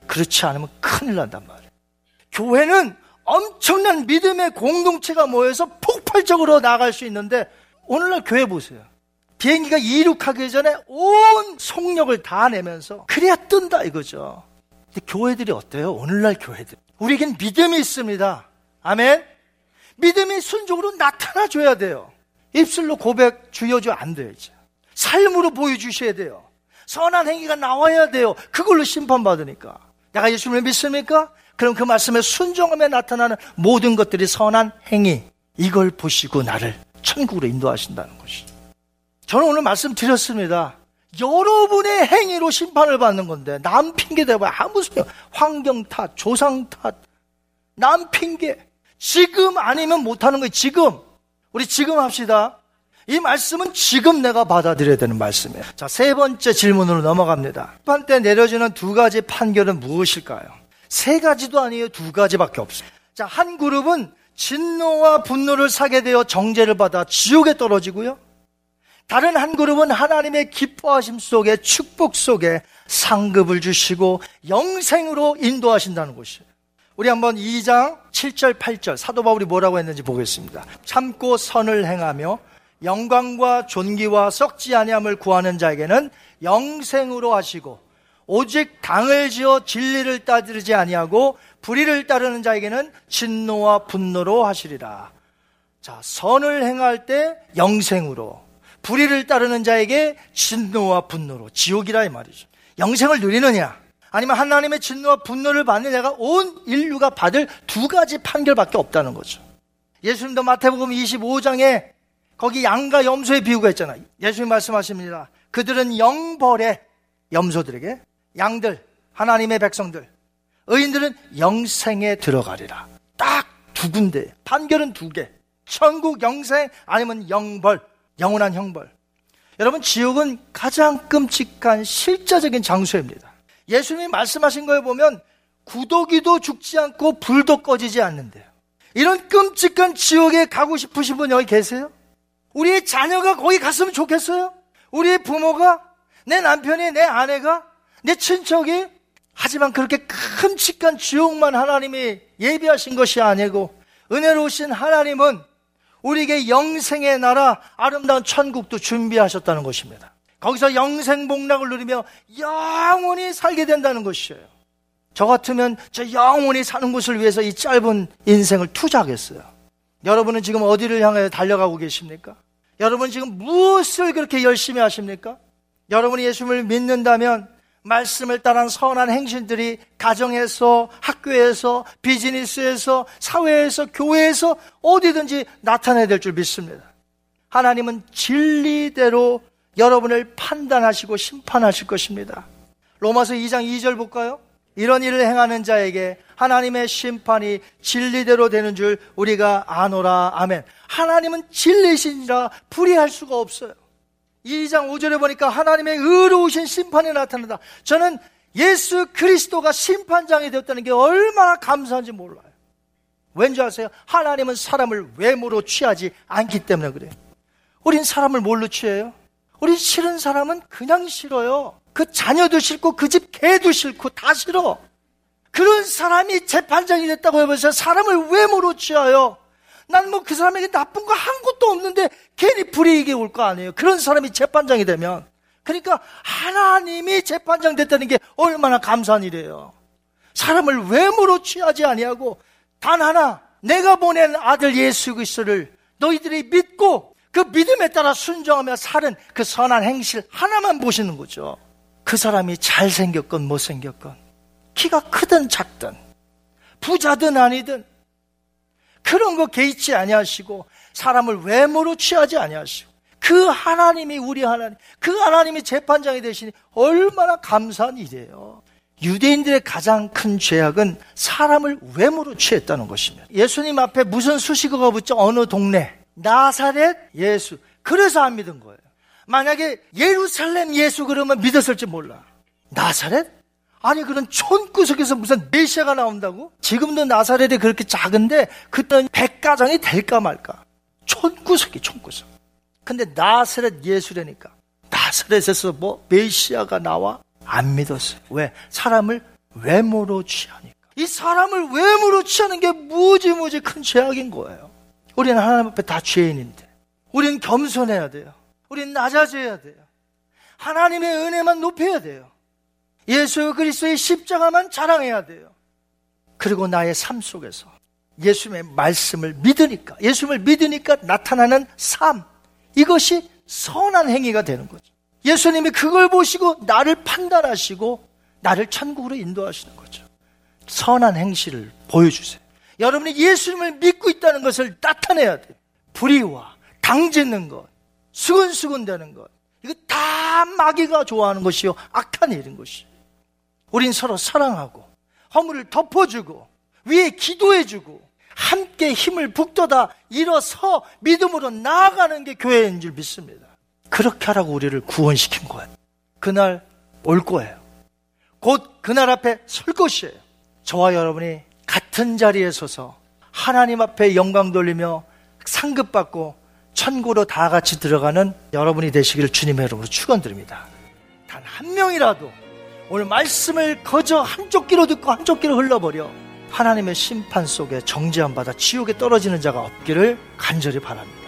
그렇지 않으면 큰일 난단 말이에요. 교회는 엄청난 믿음의 공동체가 모여서 폭발적으로 나갈 수 있는데 오늘날 교회 보세요. 비행기가 이륙하기 전에 온 속력을 다 내면서 그래야 뜬다 이거죠. 근데 교회들이 어때요? 오늘날 교회들. 우리에겐 믿음이 있습니다. 아멘. 믿음이 순종으로 나타나 줘야 돼요. 입술로 고백 주여줘 안 돼요, 이제. 삶으로 보여주셔야 돼요. 선한 행위가 나와야 돼요. 그걸로 심판받으니까. 내가 예수님을 믿습니까? 그럼 그 말씀에 순종하며 나타나는 모든 것들이 선한 행위. 이걸 보시고 나를 천국으로 인도하신다는 것이. 저는 오늘 말씀드렸습니다. 여러분의 행위로 심판을 받는 건데 남 핑계 대봐 아무 소용 환경 탓, 조상 탓, 남 핑계. 지금 아니면 못하는 거예요. 지금 우리 지금 합시다. 이 말씀은 지금 내가 받아들여야 되는 말씀이에요. 자, 세 번째 질문으로 넘어갑니다. 심판 때 내려지는 두 가지 판결은 무엇일까요? 세 가지도 아니에요. 두 가지밖에 없어요. 자, 한 그룹은 진노와 분노를 사게 되어 정죄를 받아 지옥에 떨어지고요. 다른 한 그룹은 하나님의 기뻐하심 속에 축복 속에 상급을 주시고 영생으로 인도하신다는 것이에요. 우리 한번 2장 7절 8절 사도 바울이 뭐라고 했는지 보겠습니다. 참고 선을 행하며 영광과 존귀와 썩지 아니함을 구하는 자에게는 영생으로 하시고 오직 당을 지어 진리를 따르지 아니하고 불의를 따르는 자에게는 진노와 분노로 하시리라. 자, 선을 행할 때 영생으로 불의를 따르는 자에게 진노와 분노로 지옥이라 이 말이죠. 영생을 누리느냐 아니면 하나님의 진노와 분노를 받는 자가 온 인류가 받을 두 가지 판결밖에 없다는 거죠. 예수님도 마태복음 25장에 거기 양과 염소의 비유가 있잖아요. 예수님 말씀하십니다. 그들은 영벌에 염소들에게 양들 하나님의 백성들 의인들은 영생에 들어가리라. 딱 두 군데. 판결은 두 개. 천국 영생 아니면 영벌, 영원한 형벌. 여러분 지옥은 가장 끔찍한 실제적인 장소입니다. 예수님이 말씀하신 거에 보면 구더기도 죽지 않고 불도 꺼지지 않는데요. 이런 끔찍한 지옥에 가고 싶으신 분 여기 계세요? 우리의 자녀가 거기 갔으면 좋겠어요? 우리의 부모가, 내 남편이, 내 아내가, 내 친척이, 하지만 그렇게 끔찍한 지옥만 하나님이 예비하신 것이 아니고, 은혜로우신 하나님은 우리에게 영생의 나라, 아름다운 천국도 준비하셨다는 것입니다. 거기서 영생 복락을 누리며 영원히 살게 된다는 것이에요. 저 같으면 저 영원히 사는 곳을 위해서 이 짧은 인생을 투자하겠어요. 여러분은 지금 어디를 향해 달려가고 계십니까? 여러분 지금 무엇을 그렇게 열심히 하십니까? 여러분이 예수님을 믿는다면 말씀을 따른 선한 행신들이 가정에서, 학교에서, 비즈니스에서, 사회에서, 교회에서 어디든지 나타나야 될 줄 믿습니다. 하나님은 진리대로 여러분을 판단하시고 심판하실 것입니다. 로마서 2장 2절 볼까요? 이런 일을 행하는 자에게 하나님의 심판이 진리대로 되는 줄 우리가 아노라. 아멘. 하나님은 진리신이라 불의할 수가 없어요. 2장 5절에 보니까 하나님의 의로우신 심판이 나타난다. 저는 예수 그리스도가 심판장이 되었다는 게 얼마나 감사한지 몰라요. 왠지 아세요? 하나님은 사람을 외모로 취하지 않기 때문에 그래요. 우린 사람을 뭘로 취해요? 우리 싫은 사람은 그냥 싫어요. 그 자녀도 싫고 그 집 개도 싫고 다 싫어. 그런 사람이 재판장이 됐다고 해보세요. 사람을 외모로 취하여 난 뭐 그 사람에게 나쁜 거 한 것도 없는데 괜히 불이익이 올 거 아니에요. 그런 사람이 재판장이 되면. 그러니까 하나님이 재판장 됐다는 게 얼마나 감사한 일이에요. 사람을 외모로 취하지 아니하고 단 하나 내가 보낸 아들 예수 그리스도를 너희들이 믿고 그 믿음에 따라 순종하며 사는 그 선한 행실 하나만 보시는 거죠. 그 사람이 잘생겼건 못생겼건 키가 크든 작든 부자든 아니든 그런 거 개의치 아니하시고 사람을 외모로 취하지 아니하시고 그 하나님이 우리 하나님 그 하나님이 재판장이 되시니 얼마나 감사한 일이에요. 유대인들의 가장 큰 죄악은 사람을 외모로 취했다는 것입니다. 예수님 앞에 무슨 수식어가 붙죠? 어느 동네 나사렛 예수. 그래서 안 믿은 거예요. 만약에 예루살렘 예수 그러면 믿었을지 몰라. 나사렛? 아니 그런 촌구석에서 무슨 메시아가 나온다고? 지금도 나사렛이 그렇게 작은데 그때는 백가정이 될까 말까. 촌구석이 촌구석. 근데 나사렛 예수라니까. 나사렛에서 뭐 메시아가 나와? 안 믿었어요. 왜? 사람을 외모로 취하니까. 이 사람을 외모로 취하는 게 무지무지 큰 죄악인 거예요. 우리는 하나님 앞에 다 죄인인데. 우리는 겸손해야 돼요. 우리는 낮아져야 돼요. 하나님의 은혜만 높여야 돼요. 예수 그리스도의 십자가만 자랑해야 돼요. 그리고 나의 삶 속에서 예수님의 말씀을 믿으니까, 예수님을 믿으니까 나타나는 삶, 이것이 선한 행위가 되는 거죠. 예수님이 그걸 보시고 나를 판단하시고 나를 천국으로 인도하시는 거죠. 선한 행실을 보여주세요. 여러분이 예수님을 믿고 있다는 것을 나타내야 돼요. 불의와 강짓는 것, 수근수근 되는 것. 이거 다 마귀가 좋아하는 것이요. 악한 일인 것이요. 우린 서로 사랑하고, 허물을 덮어주고, 위에 기도해주고, 함께 힘을 북돋아 일어서 믿음으로 나아가는 게 교회인 줄 믿습니다. 그렇게 하라고 우리를 구원시킨 거예요. 그날 올 거예요. 곧 그날 앞에 설 것이에요. 저와 여러분이 같은 자리에 서서 하나님 앞에 영광 돌리며 상급받고 천국으로 다 같이 들어가는 여러분이 되시기를 주님의 이름으로 축원드립니다. 단 한 명이라도 오늘 말씀을 거저 한쪽 귀로 듣고 한쪽 귀로 흘러버려 하나님의 심판 속에 정죄함 받아 지옥에 떨어지는 자가 없기를 간절히 바랍니다.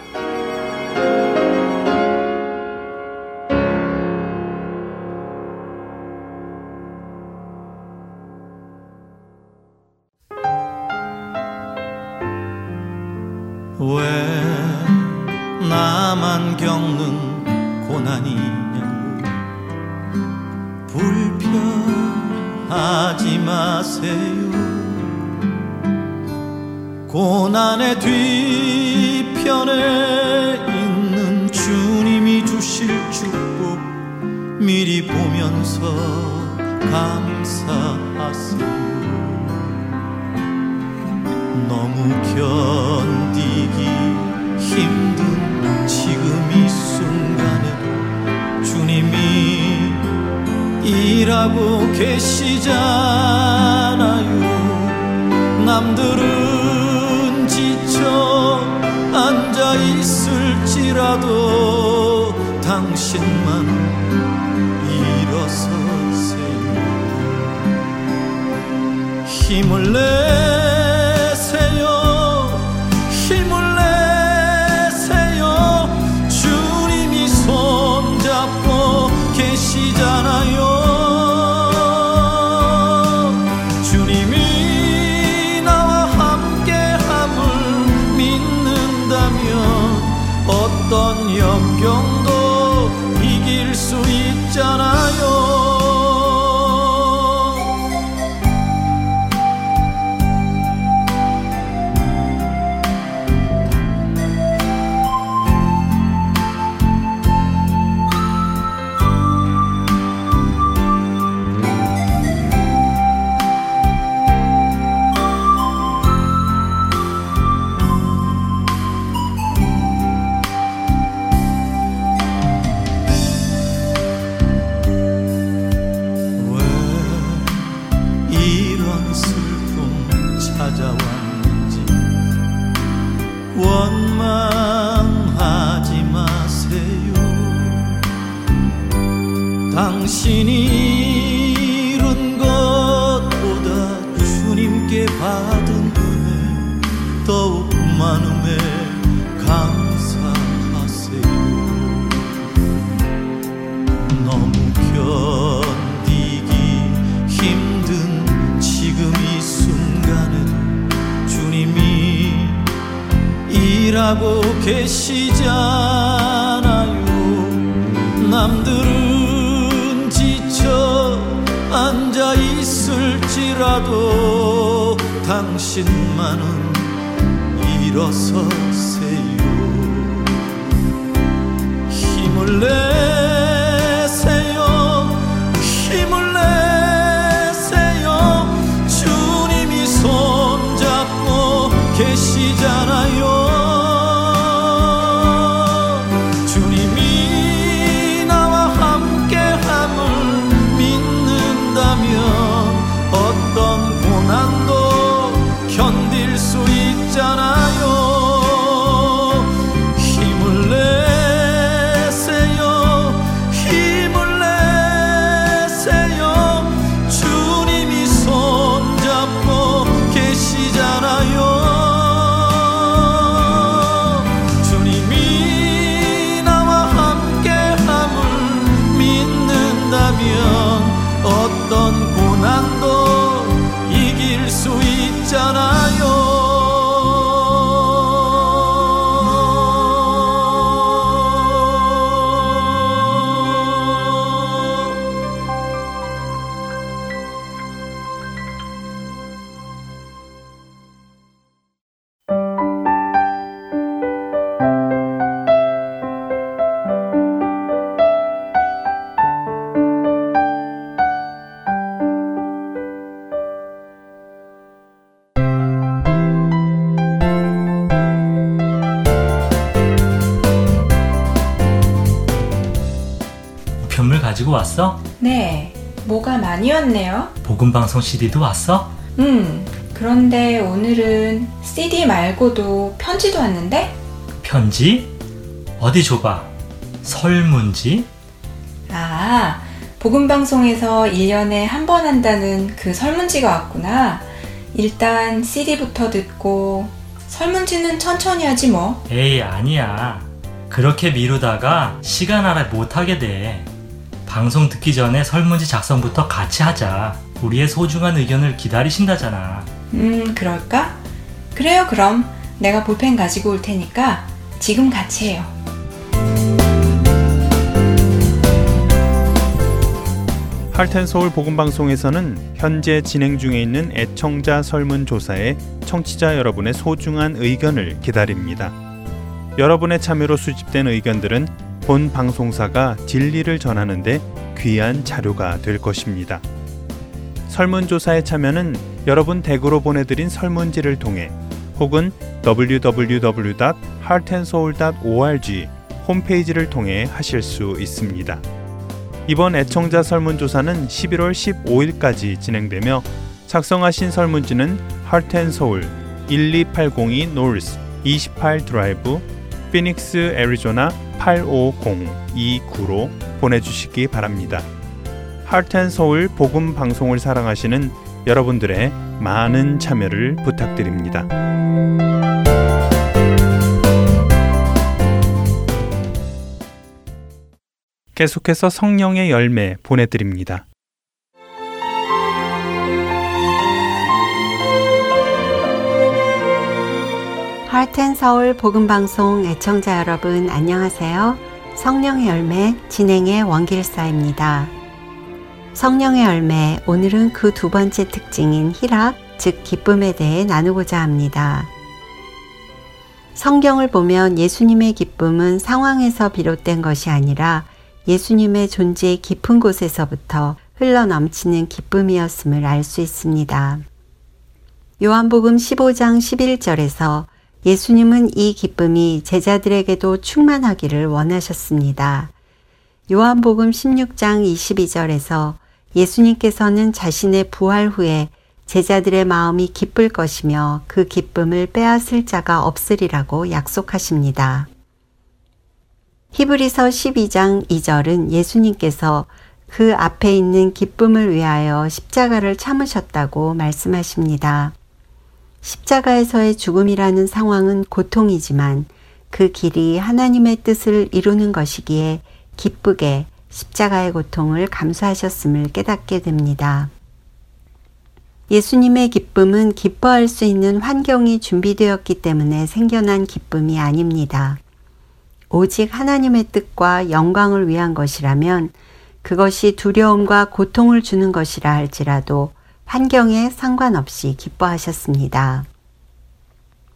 왔어? 네, 뭐가 많이 왔네요. 복음방송 CD도 왔어? 음, 그런데 오늘은 CD 말고도 편지도 왔는데? 편지? 어디 줘봐. 설문지? 아, 복음방송에서 1년에 한 번 한다는 그 설문지가 왔구나. 일단 CD부터 듣고 설문지는 천천히 하지 뭐. 에이, 아니야. 그렇게 미루다가 시간 알아 못하게 돼. 방송 듣기 전에 설문지 작성부터 같이 하자. 우리의 소중한 의견을 기다리신다잖아. 음, 그럴까? 그래요, 그럼. 내가 볼펜 가지고 올 테니까 지금 같이 해요. 할텐 서울 복음 방송에서는 현재 진행 중에 있는 애청자 설문 조사에 청취자 여러분의 소중한 의견을 기다립니다. 여러분의 참여로 수집된 의견들은 본 방송사가 진리를 전하는데 귀한 자료가 될 것입니다. 설문조사에 참여는 여러분 댁으로 보내드린 설문지를 통해 혹은 www.heartandsoul.org 홈페이지를 통해 하실 수 있습니다. 이번 애청자 설문조사는 11월 15일까지 진행되며 작성하신 설문지는 하트앤서울 12802 North 28 드라이브 피닉스 애리조나 85029로 보내주시기 바랍니다. 하트앤서울 복음 방송을 사랑하시는 여러분들의 많은 참여를 부탁드립니다. 계속해서 성령의 열매 보내드립니다. 하트앤 서울 복음방송 애청자 여러분 안녕하세요. 성령의 열매 진행의 원길사입니다. 성령의 열매 오늘은 그 두 번째 특징인 희락, 즉 기쁨에 대해 나누고자 합니다. 성경을 보면 예수님의 기쁨은 상황에서 비롯된 것이 아니라 예수님의 존재의 깊은 곳에서부터 흘러 넘치는 기쁨이었음을 알 수 있습니다. 요한복음 15장 11절에서 예수님은 이 기쁨이 제자들에게도 충만하기를 원하셨습니다. 요한복음 16장 22절에서 예수님께서는 자신의 부활 후에 제자들의 마음이 기쁠 것이며 그 기쁨을 빼앗을 자가 없으리라고 약속하십니다. 히브리서 12장 2절은 예수님께서 그 앞에 있는 기쁨을 위하여 십자가를 참으셨다고 말씀하십니다. 십자가에서의 죽음이라는 상황은 고통이지만 그 길이 하나님의 뜻을 이루는 것이기에 기쁘게 십자가의 고통을 감수하셨음을 깨닫게 됩니다. 예수님의 기쁨은 기뻐할 수 있는 환경이 준비되었기 때문에 생겨난 기쁨이 아닙니다. 오직 하나님의 뜻과 영광을 위한 것이라면 그것이 두려움과 고통을 주는 것이라 할지라도 환경에 상관없이 기뻐하셨습니다.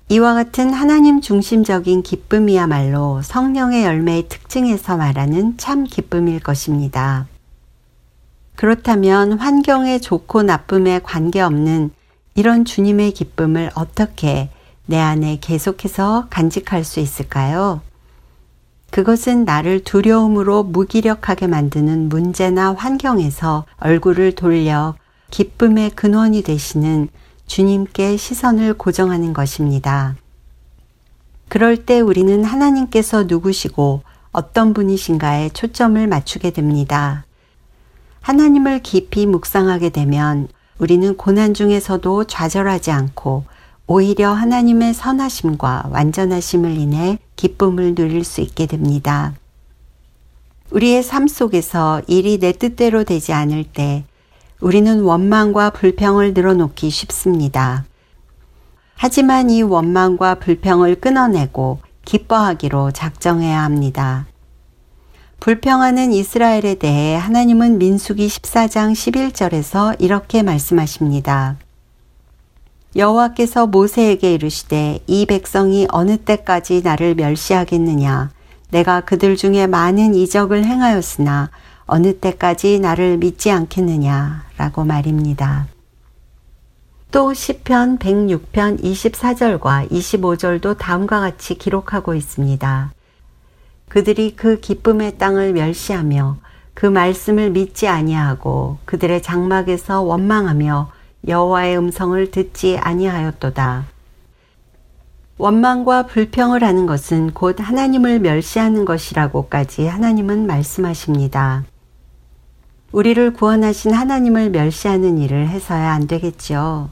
이와 같은 하나님 중심적인 기쁨이야말로 성령의 열매의 특징에서 말하는 참 기쁨일 것입니다. 그렇다면 환경의 좋고 나쁨에 관계없는 이런 주님의 기쁨을 어떻게 내 안에 계속해서 간직할 수 있을까요? 그것은 나를 두려움으로 무기력하게 만드는 문제나 환경에서 얼굴을 돌려 기쁨의 근원이 되시는 주님께 시선을 고정하는 것입니다. 그럴 때 우리는 하나님께서 누구시고 어떤 분이신가에 초점을 맞추게 됩니다. 하나님을 깊이 묵상하게 되면 우리는 고난 중에서도 좌절하지 않고 오히려 하나님의 선하심과 완전하심을 인해 기쁨을 누릴 수 있게 됩니다. 우리의 삶 속에서 일이 내 뜻대로 되지 않을 때 우리는 원망과 불평을 늘어놓기 쉽습니다. 하지만 이 원망과 불평을 끊어내고 기뻐하기로 작정해야 합니다. 불평하는 이스라엘에 대해 하나님은 민수기 14장 11절에서 이렇게 말씀하십니다. 여호와께서 모세에게 이르시되 이 백성이 어느 때까지 나를 멸시하겠느냐 내가 그들 중에 많은 이적을 행하였으나 어느 때까지 나를 믿지 않겠느냐라고 말입니다. 또 시편 106편 24절과 25절도 다음과 같이 기록하고 있습니다. 그들이 그 기쁨의 땅을 멸시하며 그 말씀을 믿지 아니하고 그들의 장막에서 원망하며 여호와의 음성을 듣지 아니하였도다. 원망과 불평을 하는 것은 곧 하나님을 멸시하는 것이라고까지 하나님은 말씀하십니다. 우리를 구원하신 하나님을 멸시하는 일을 해서야 안 되겠지요.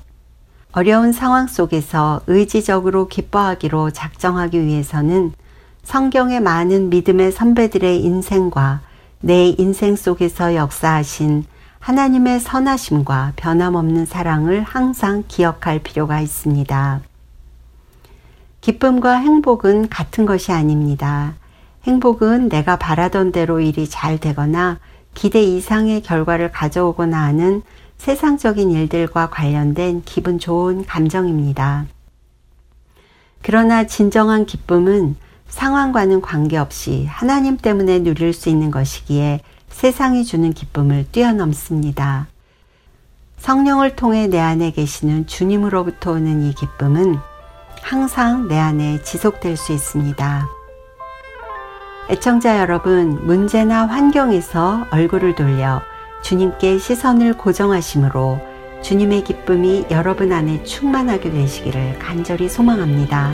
어려운 상황 속에서 의지적으로 기뻐하기로 작정하기 위해서는 성경의 많은 믿음의 선배들의 인생과 내 인생 속에서 역사하신 하나님의 선하심과 변함없는 사랑을 항상 기억할 필요가 있습니다. 기쁨과 행복은 같은 것이 아닙니다. 행복은 내가 바라던 대로 일이 잘 되거나 기대 이상의 결과를 가져오거나 하는 세상적인 일들과 관련된 기분 좋은 감정입니다. 그러나 진정한 기쁨은 상황과는 관계없이 하나님 때문에 누릴 수 있는 것이기에 세상이 주는 기쁨을 뛰어넘습니다. 성령을 통해 내 안에 계시는 주님으로부터 오는 이 기쁨은 항상 내 안에 지속될 수 있습니다. 애청자 여러분, 문제나 환경에서 얼굴을 돌려 주님께 시선을 고정하심으로 주님의 기쁨이 여러분 안에 충만하게 되시기를 간절히 소망합니다.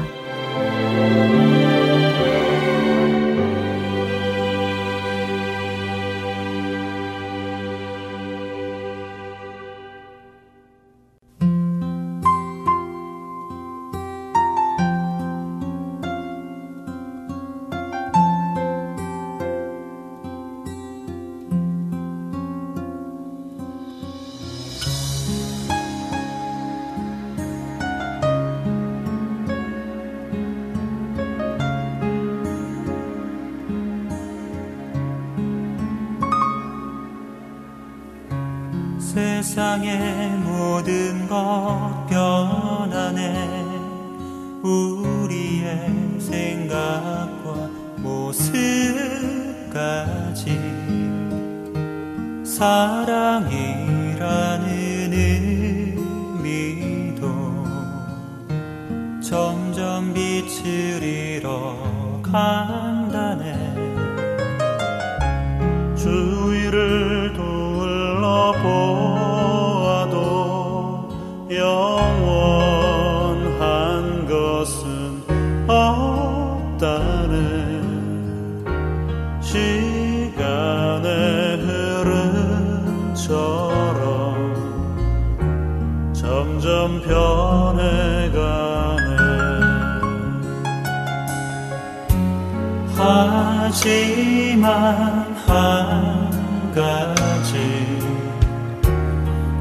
하지만 한 가지.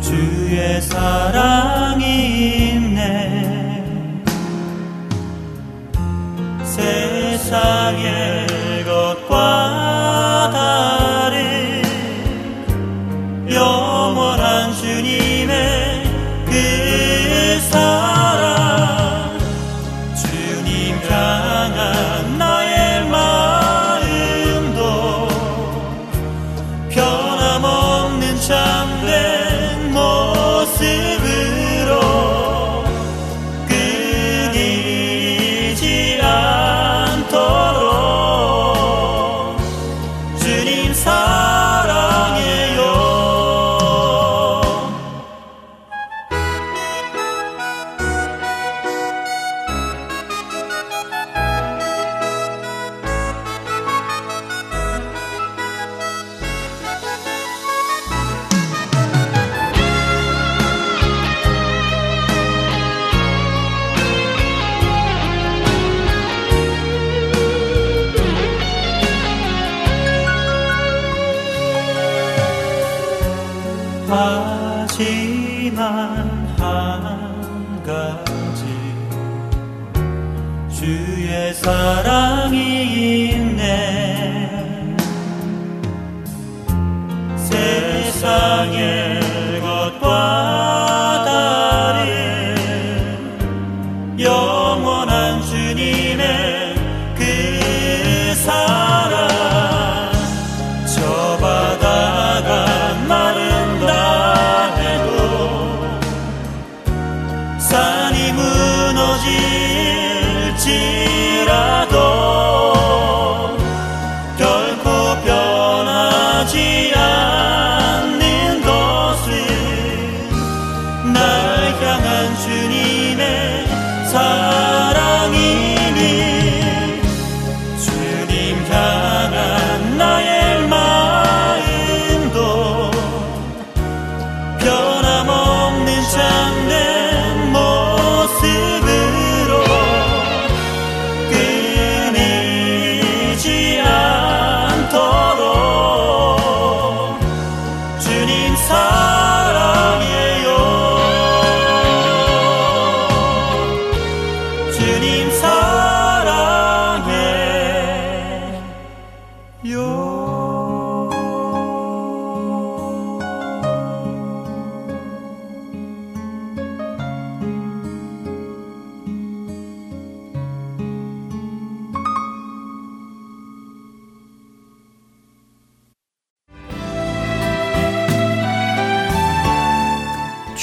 주의 사랑이 있네. 세상의